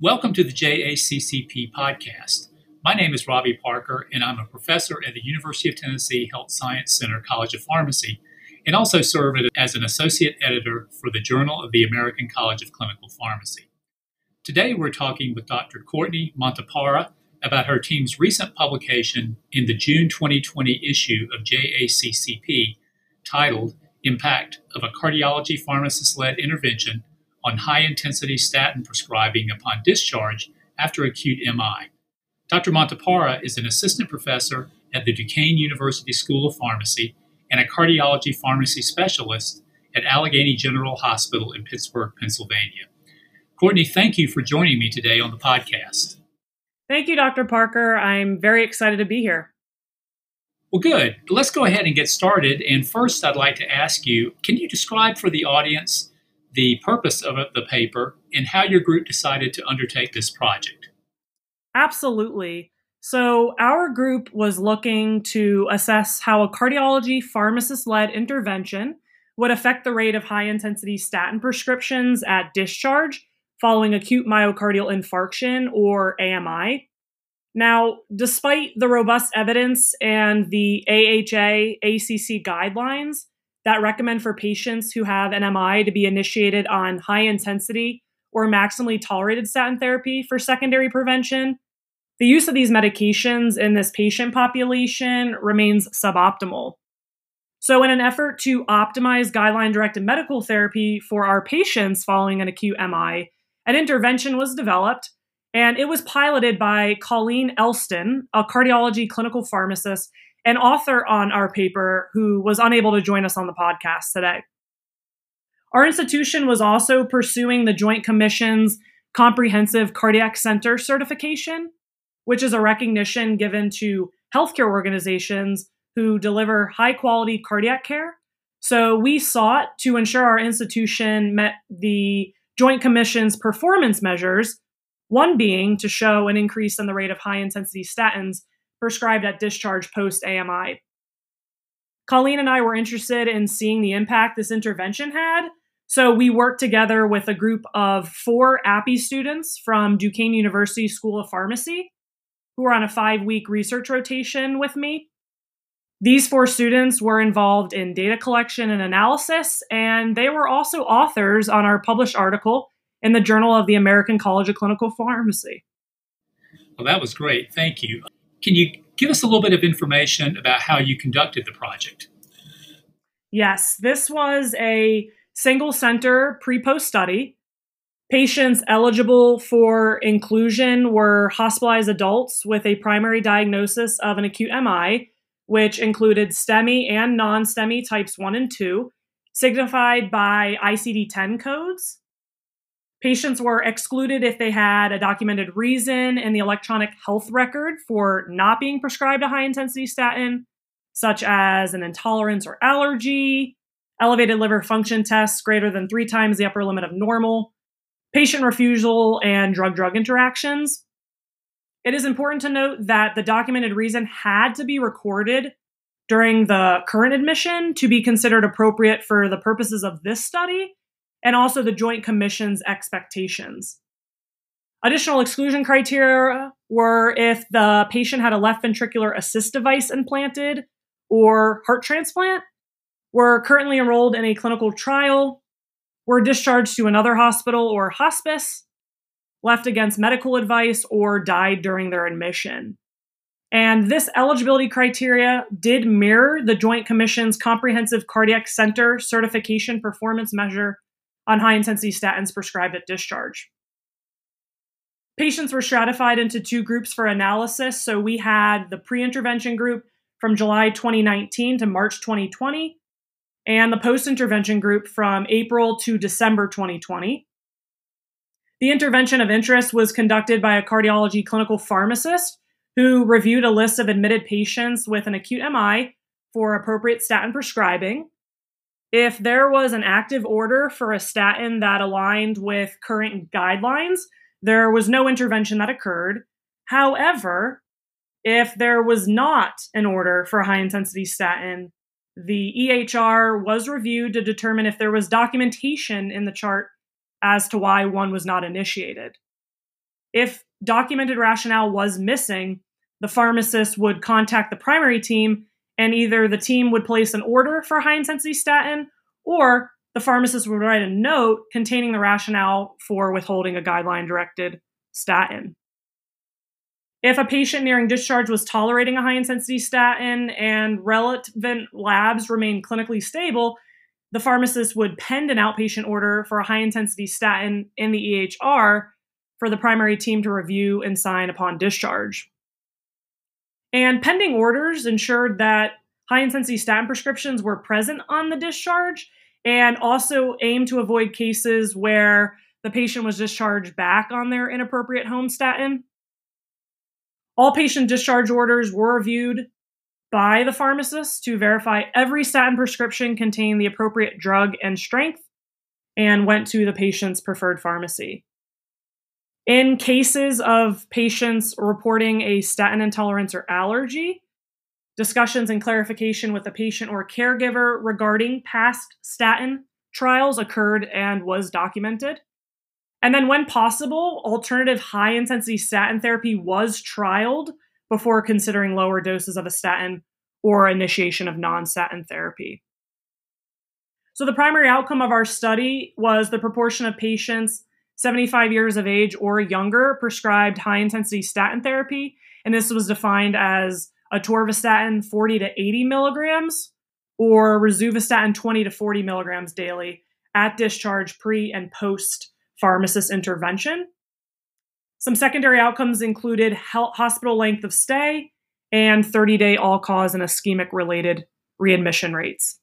Welcome to the JACCP podcast. My name is Robbie Parker, and I'm a professor at the University of Tennessee Health Science Center College of Pharmacy, and also serve as an associate editor for the Journal of the American College of Clinical Pharmacy. Today, we're talking with Dr. Courtney Montepara about her team's recent publication in the June 2020 issue of JACCP titled Impact of a Cardiology Pharmacist Led Intervention on high intensity statin prescribing upon discharge after acute MI. Dr. Montepara is an assistant professor at the Duquesne University School of Pharmacy and a cardiology pharmacy specialist at Allegheny General Hospital in Pittsburgh, Pennsylvania. Courtney, thank you for joining me today on the podcast. Thank you, Dr. Parker. I'm very excited to be here. Well, good. Let's go ahead and get started. And first, I'd like to ask you can you describe for the audience the purpose of the paper, and how your group decided to undertake this project. Absolutely. So, our group was looking to assess how a cardiology pharmacist led intervention would affect the rate of high intensity statin prescriptions at discharge following acute myocardial infarction or AMI. Now, despite the robust evidence and the AHA ACC guidelines, that recommend for patients who have an MI to be initiated on high intensity or maximally tolerated statin therapy for secondary prevention. The use of these medications in this patient population remains suboptimal. So, in an effort to optimize guideline directed medical therapy for our patients following an acute MI, an intervention was developed and it was piloted by Colleen Elston, a cardiology clinical pharmacist an author on our paper who was unable to join us on the podcast today. Our institution was also pursuing the Joint Commission's Comprehensive Cardiac Center certification, which is a recognition given to healthcare organizations who deliver high quality cardiac care. So we sought to ensure our institution met the Joint Commission's performance measures, one being to show an increase in the rate of high intensity statins prescribed at discharge post AMI. Colleen and I were interested in seeing the impact this intervention had, so we worked together with a group of four APPE students from Duquesne University School of Pharmacy who were on a five week research rotation with me. These four students were involved in data collection and analysis, and they were also authors on our published article in the Journal of the American College of Clinical Pharmacy. Well, that was great. Thank you. Can you give us a little bit of information about how you conducted the project? Yes, this was a single center pre post study. Patients eligible for inclusion were hospitalized adults with a primary diagnosis of an acute MI, which included STEMI and non STEMI types 1 and 2, signified by ICD 10 codes. Patients were excluded if they had a documented reason in the electronic health record for not being prescribed a high intensity statin, such as an intolerance or allergy, elevated liver function tests greater than three times the upper limit of normal, patient refusal, and drug drug interactions. It is important to note that the documented reason had to be recorded during the current admission to be considered appropriate for the purposes of this study and also the Joint Commission's expectations. Additional exclusion criteria were if the patient had a left ventricular assist device implanted or heart transplant, were currently enrolled in a clinical trial, were discharged to another hospital or hospice, left against medical advice, or died during their admission. And this eligibility criteria did mirror the Joint Commission's Comprehensive Cardiac Center Certification Performance Measure on high intensity statins prescribed at discharge. Patients were stratified into two groups for analysis. So we had the pre intervention group from July 2019 to March 2020, and the post intervention group from April to December 2020. The intervention of interest was conducted by a cardiology clinical pharmacist who reviewed a list of admitted patients with an acute MI for appropriate statin prescribing if there was an active order for a statin that aligned with current guidelines, there was no intervention that occurred. However, if there was not an order for a high intensity statin, the EHR was reviewed to determine if there was documentation in the chart as to why one was not initiated. If documented rationale was missing, the pharmacist would contact the primary team, and either the team would place an order for high intensity statin or the pharmacist would write a note containing the rationale for withholding a guideline directed statin. If a patient nearing discharge was tolerating a high intensity statin and relevant labs remained clinically stable, the pharmacist would pen an outpatient order for a high intensity statin in the EHR for the primary team to review and sign upon discharge. And pending orders ensured that high intensity statin prescriptions were present on the discharge and also aimed to avoid cases where the patient was discharged back on their inappropriate home statin. All patient discharge orders were reviewed by the pharmacist to verify every statin prescription contained the appropriate drug and strength and went to the patient's preferred pharmacy. In cases of patients reporting a statin intolerance or allergy, discussions and clarification with the patient or caregiver regarding past statin trials occurred and was documented. And then, when possible, alternative high intensity statin therapy was trialed before considering lower doses of a statin or initiation of non statin therapy. So, the primary outcome of our study was the proportion of patients 75 years of age or younger prescribed high intensity statin therapy. And this was defined as atorvastatin 40 to 80 milligrams or rosuvastatin 20 to 40 milligrams daily at discharge pre and post pharmacist intervention. Some secondary outcomes included hospital length of stay and 30 day all cause and ischemic related readmission rates.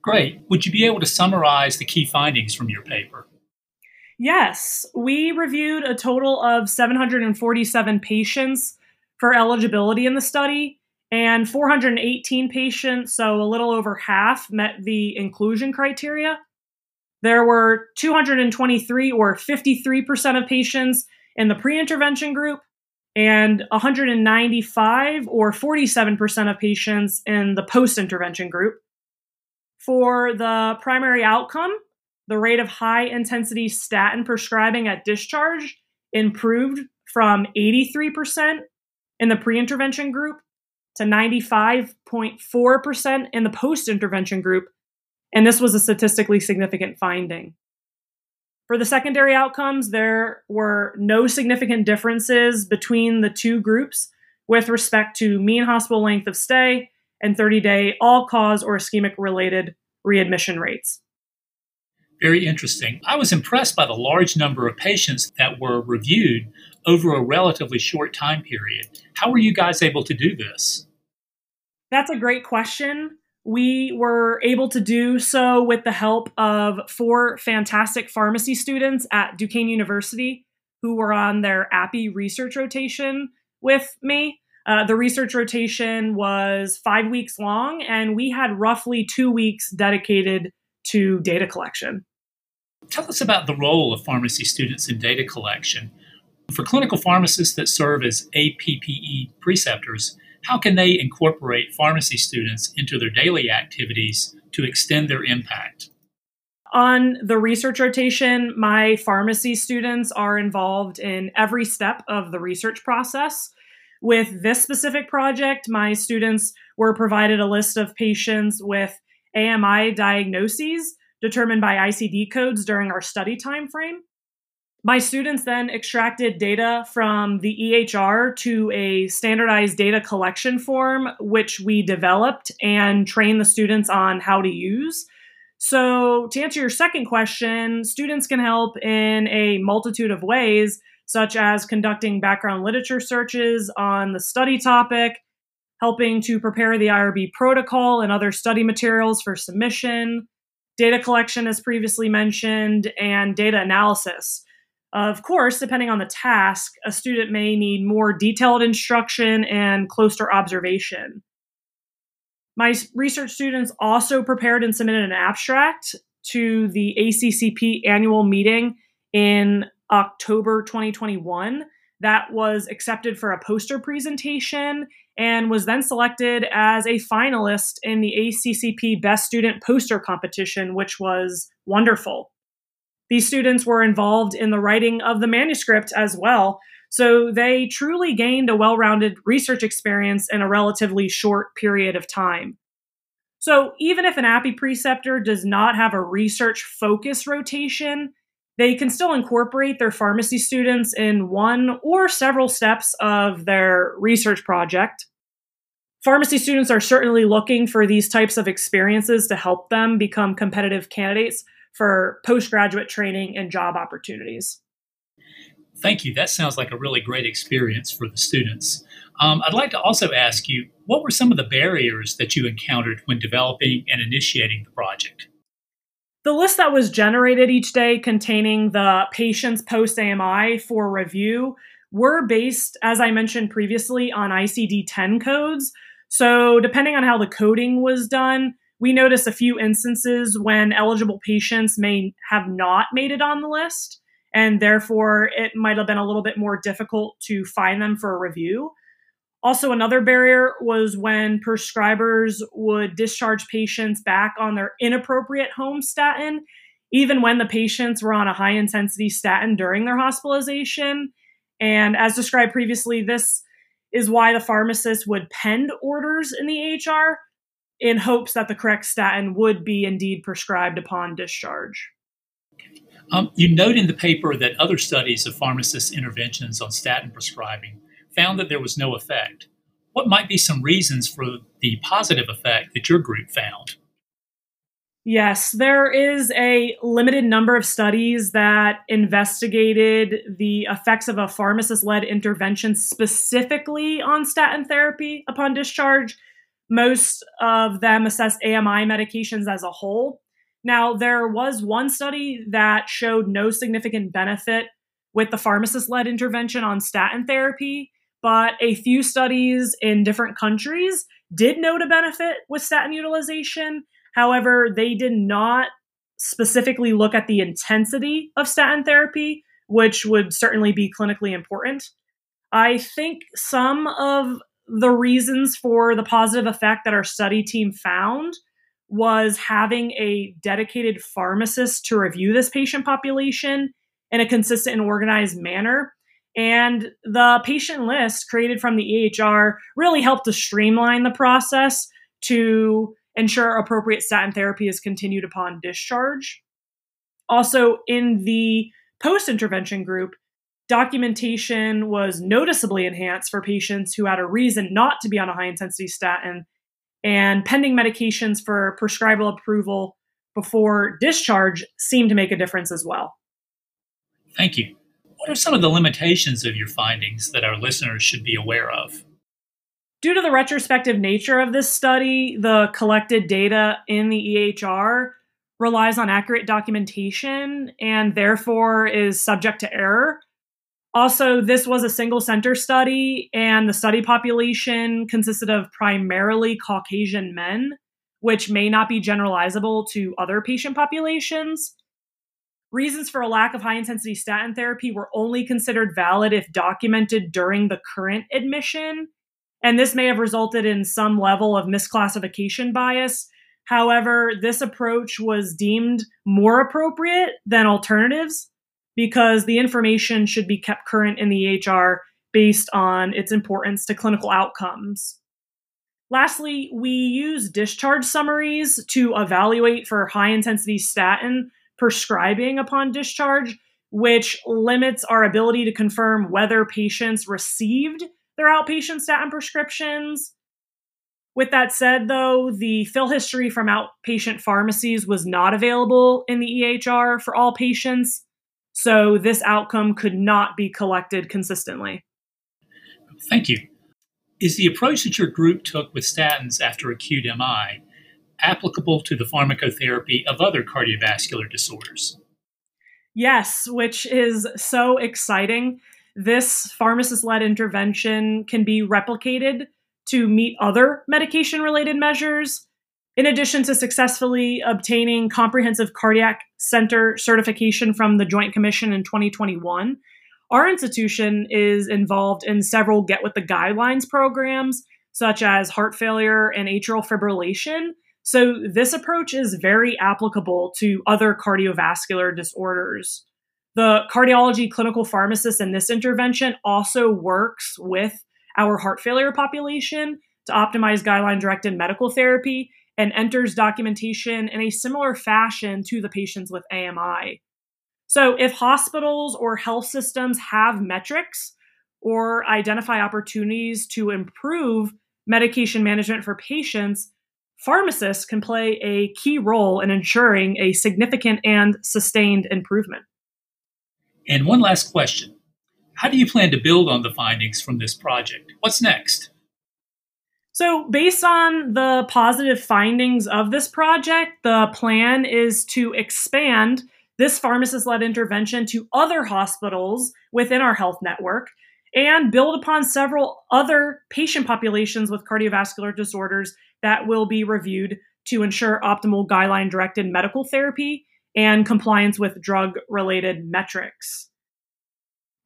Great. Would you be able to summarize the key findings from your paper? Yes, we reviewed a total of 747 patients for eligibility in the study, and 418 patients, so a little over half, met the inclusion criteria. There were 223 or 53% of patients in the pre intervention group, and 195 or 47% of patients in the post intervention group. For the primary outcome, the rate of high intensity statin prescribing at discharge improved from 83% in the pre intervention group to 95.4% in the post intervention group. And this was a statistically significant finding. For the secondary outcomes, there were no significant differences between the two groups with respect to mean hospital length of stay and 30 day all cause or ischemic related readmission rates. Very interesting. I was impressed by the large number of patients that were reviewed over a relatively short time period. How were you guys able to do this? That's a great question. We were able to do so with the help of four fantastic pharmacy students at Duquesne University who were on their APPE research rotation with me. Uh, the research rotation was five weeks long, and we had roughly two weeks dedicated to data collection. Tell us about the role of pharmacy students in data collection. For clinical pharmacists that serve as APPE preceptors, how can they incorporate pharmacy students into their daily activities to extend their impact? On the research rotation, my pharmacy students are involved in every step of the research process. With this specific project, my students were provided a list of patients with AMI diagnoses determined by ICD codes during our study time frame. My students then extracted data from the EHR to a standardized data collection form, which we developed and trained the students on how to use. So, to answer your second question, students can help in a multitude of ways, such as conducting background literature searches on the study topic, helping to prepare the IRB protocol and other study materials for submission, data collection, as previously mentioned, and data analysis. Of course, depending on the task, a student may need more detailed instruction and closer observation. My research students also prepared and submitted an abstract to the ACCP annual meeting in October 2021 that was accepted for a poster presentation and was then selected as a finalist in the ACCP Best Student Poster Competition, which was wonderful. These students were involved in the writing of the manuscript as well. So they truly gained a well rounded research experience in a relatively short period of time. So even if an APPE preceptor does not have a research focus rotation, they can still incorporate their pharmacy students in one or several steps of their research project. Pharmacy students are certainly looking for these types of experiences to help them become competitive candidates for postgraduate training and job opportunities. Thank you. That sounds like a really great experience for the students. Um, I'd like to also ask you what were some of the barriers that you encountered when developing and initiating the project? The list that was generated each day containing the patient's post AMI for review were based, as I mentioned previously, on ICD 10 codes. So, depending on how the coding was done, we noticed a few instances when eligible patients may have not made it on the list, and therefore it might have been a little bit more difficult to find them for a review. Also, another barrier was when prescribers would discharge patients back on their inappropriate home statin, even when the patients were on a high intensity statin during their hospitalization. And as described previously, this is why the pharmacist would pend orders in the EHR in hopes that the correct statin would be indeed prescribed upon discharge. Um, you note in the paper that other studies of pharmacist interventions on statin prescribing found that there was no effect. What might be some reasons for the positive effect that your group found? Yes, there is a limited number of studies that investigated the effects of a pharmacist led intervention specifically on statin therapy upon discharge. Most of them assessed AMI medications as a whole. Now, there was one study that showed no significant benefit with the pharmacist led intervention on statin therapy but a few studies in different countries did note a benefit with statin utilization. However, they did not specifically look at the intensity of statin therapy, which would certainly be clinically important. I think some of the reasons for the positive effect that our study team found was having a dedicated pharmacist to review this patient population in a consistent and organized manner and the patient list created from the EHR really helped to streamline the process to ensure appropriate statin therapy is continued upon discharge. Also, in the post intervention group, documentation was noticeably enhanced for patients who had a reason not to be on a high intensity statin, and pending medications for prescribable approval before discharge seemed to make a difference as well. Thank you. What are some of the limitations of your findings that our listeners should be aware of? Due to the retrospective nature of this study, the collected data in the EHR relies on accurate documentation and therefore is subject to error. Also, this was a single center study, and the study population consisted of primarily Caucasian men, which may not be generalizable to other patient populations. Reasons for a lack of high intensity statin therapy were only considered valid if documented during the current admission, and this may have resulted in some level of misclassification bias. However, this approach was deemed more appropriate than alternatives because the information should be kept current in the EHR based on its importance to clinical outcomes. Lastly, we use discharge summaries to evaluate for high intensity statin prescribing upon discharge, which limits our ability to confirm whether patients received their outpatient statin prescriptions. With that said, though, the fill history from outpatient pharmacies was not available in the EHR for all patients, so this outcome could not be collected consistently. Thank you. Is the approach that your group took with statins after acute MI applicable to the pharmacotherapy of other cardiovascular disorders. Yes, which is so exciting. This pharmacist led intervention can be replicated to meet other medication related measures. In addition to successfully obtaining comprehensive cardiac center certification from the Joint Commission in 2021, our institution is involved in several Get with the Guidelines programs, such as heart failure and atrial fibrillation, So, this approach is very applicable to other cardiovascular disorders. The cardiology clinical pharmacist in this intervention also works with our heart failure population to optimize guideline directed medical therapy and enters documentation in a similar fashion to the patients with AMI. So, if hospitals or health systems have metrics or identify opportunities to improve medication management for patients, pharmacists can play a key role in ensuring a significant and sustained improvement. And one last question How do you plan to build on the findings from this project? What's next? So, based on the positive findings of this project, the plan is to expand this pharmacist led intervention to other hospitals within our health network and build upon several other patient populations with cardiovascular disorders that will be reviewed to ensure optimal guideline directed medical therapy and compliance with drug related metrics.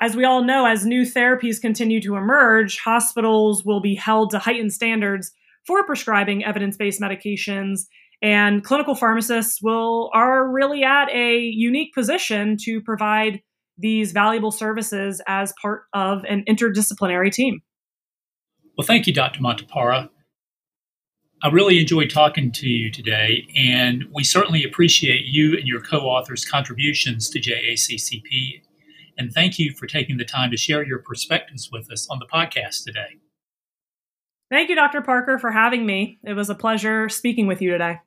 As we all know, as new therapies continue to emerge, hospitals will be held to heightened standards for prescribing evidence based medications, and clinical pharmacists will are really at a unique position to provide these valuable services as part of an interdisciplinary team. Well, thank you, Dr. Montepara. I really enjoyed talking to you today, and we certainly appreciate you and your co authors' contributions to JACCP. And thank you for taking the time to share your perspectives with us on the podcast today. Thank you, Dr. Parker, for having me. It was a pleasure speaking with you today.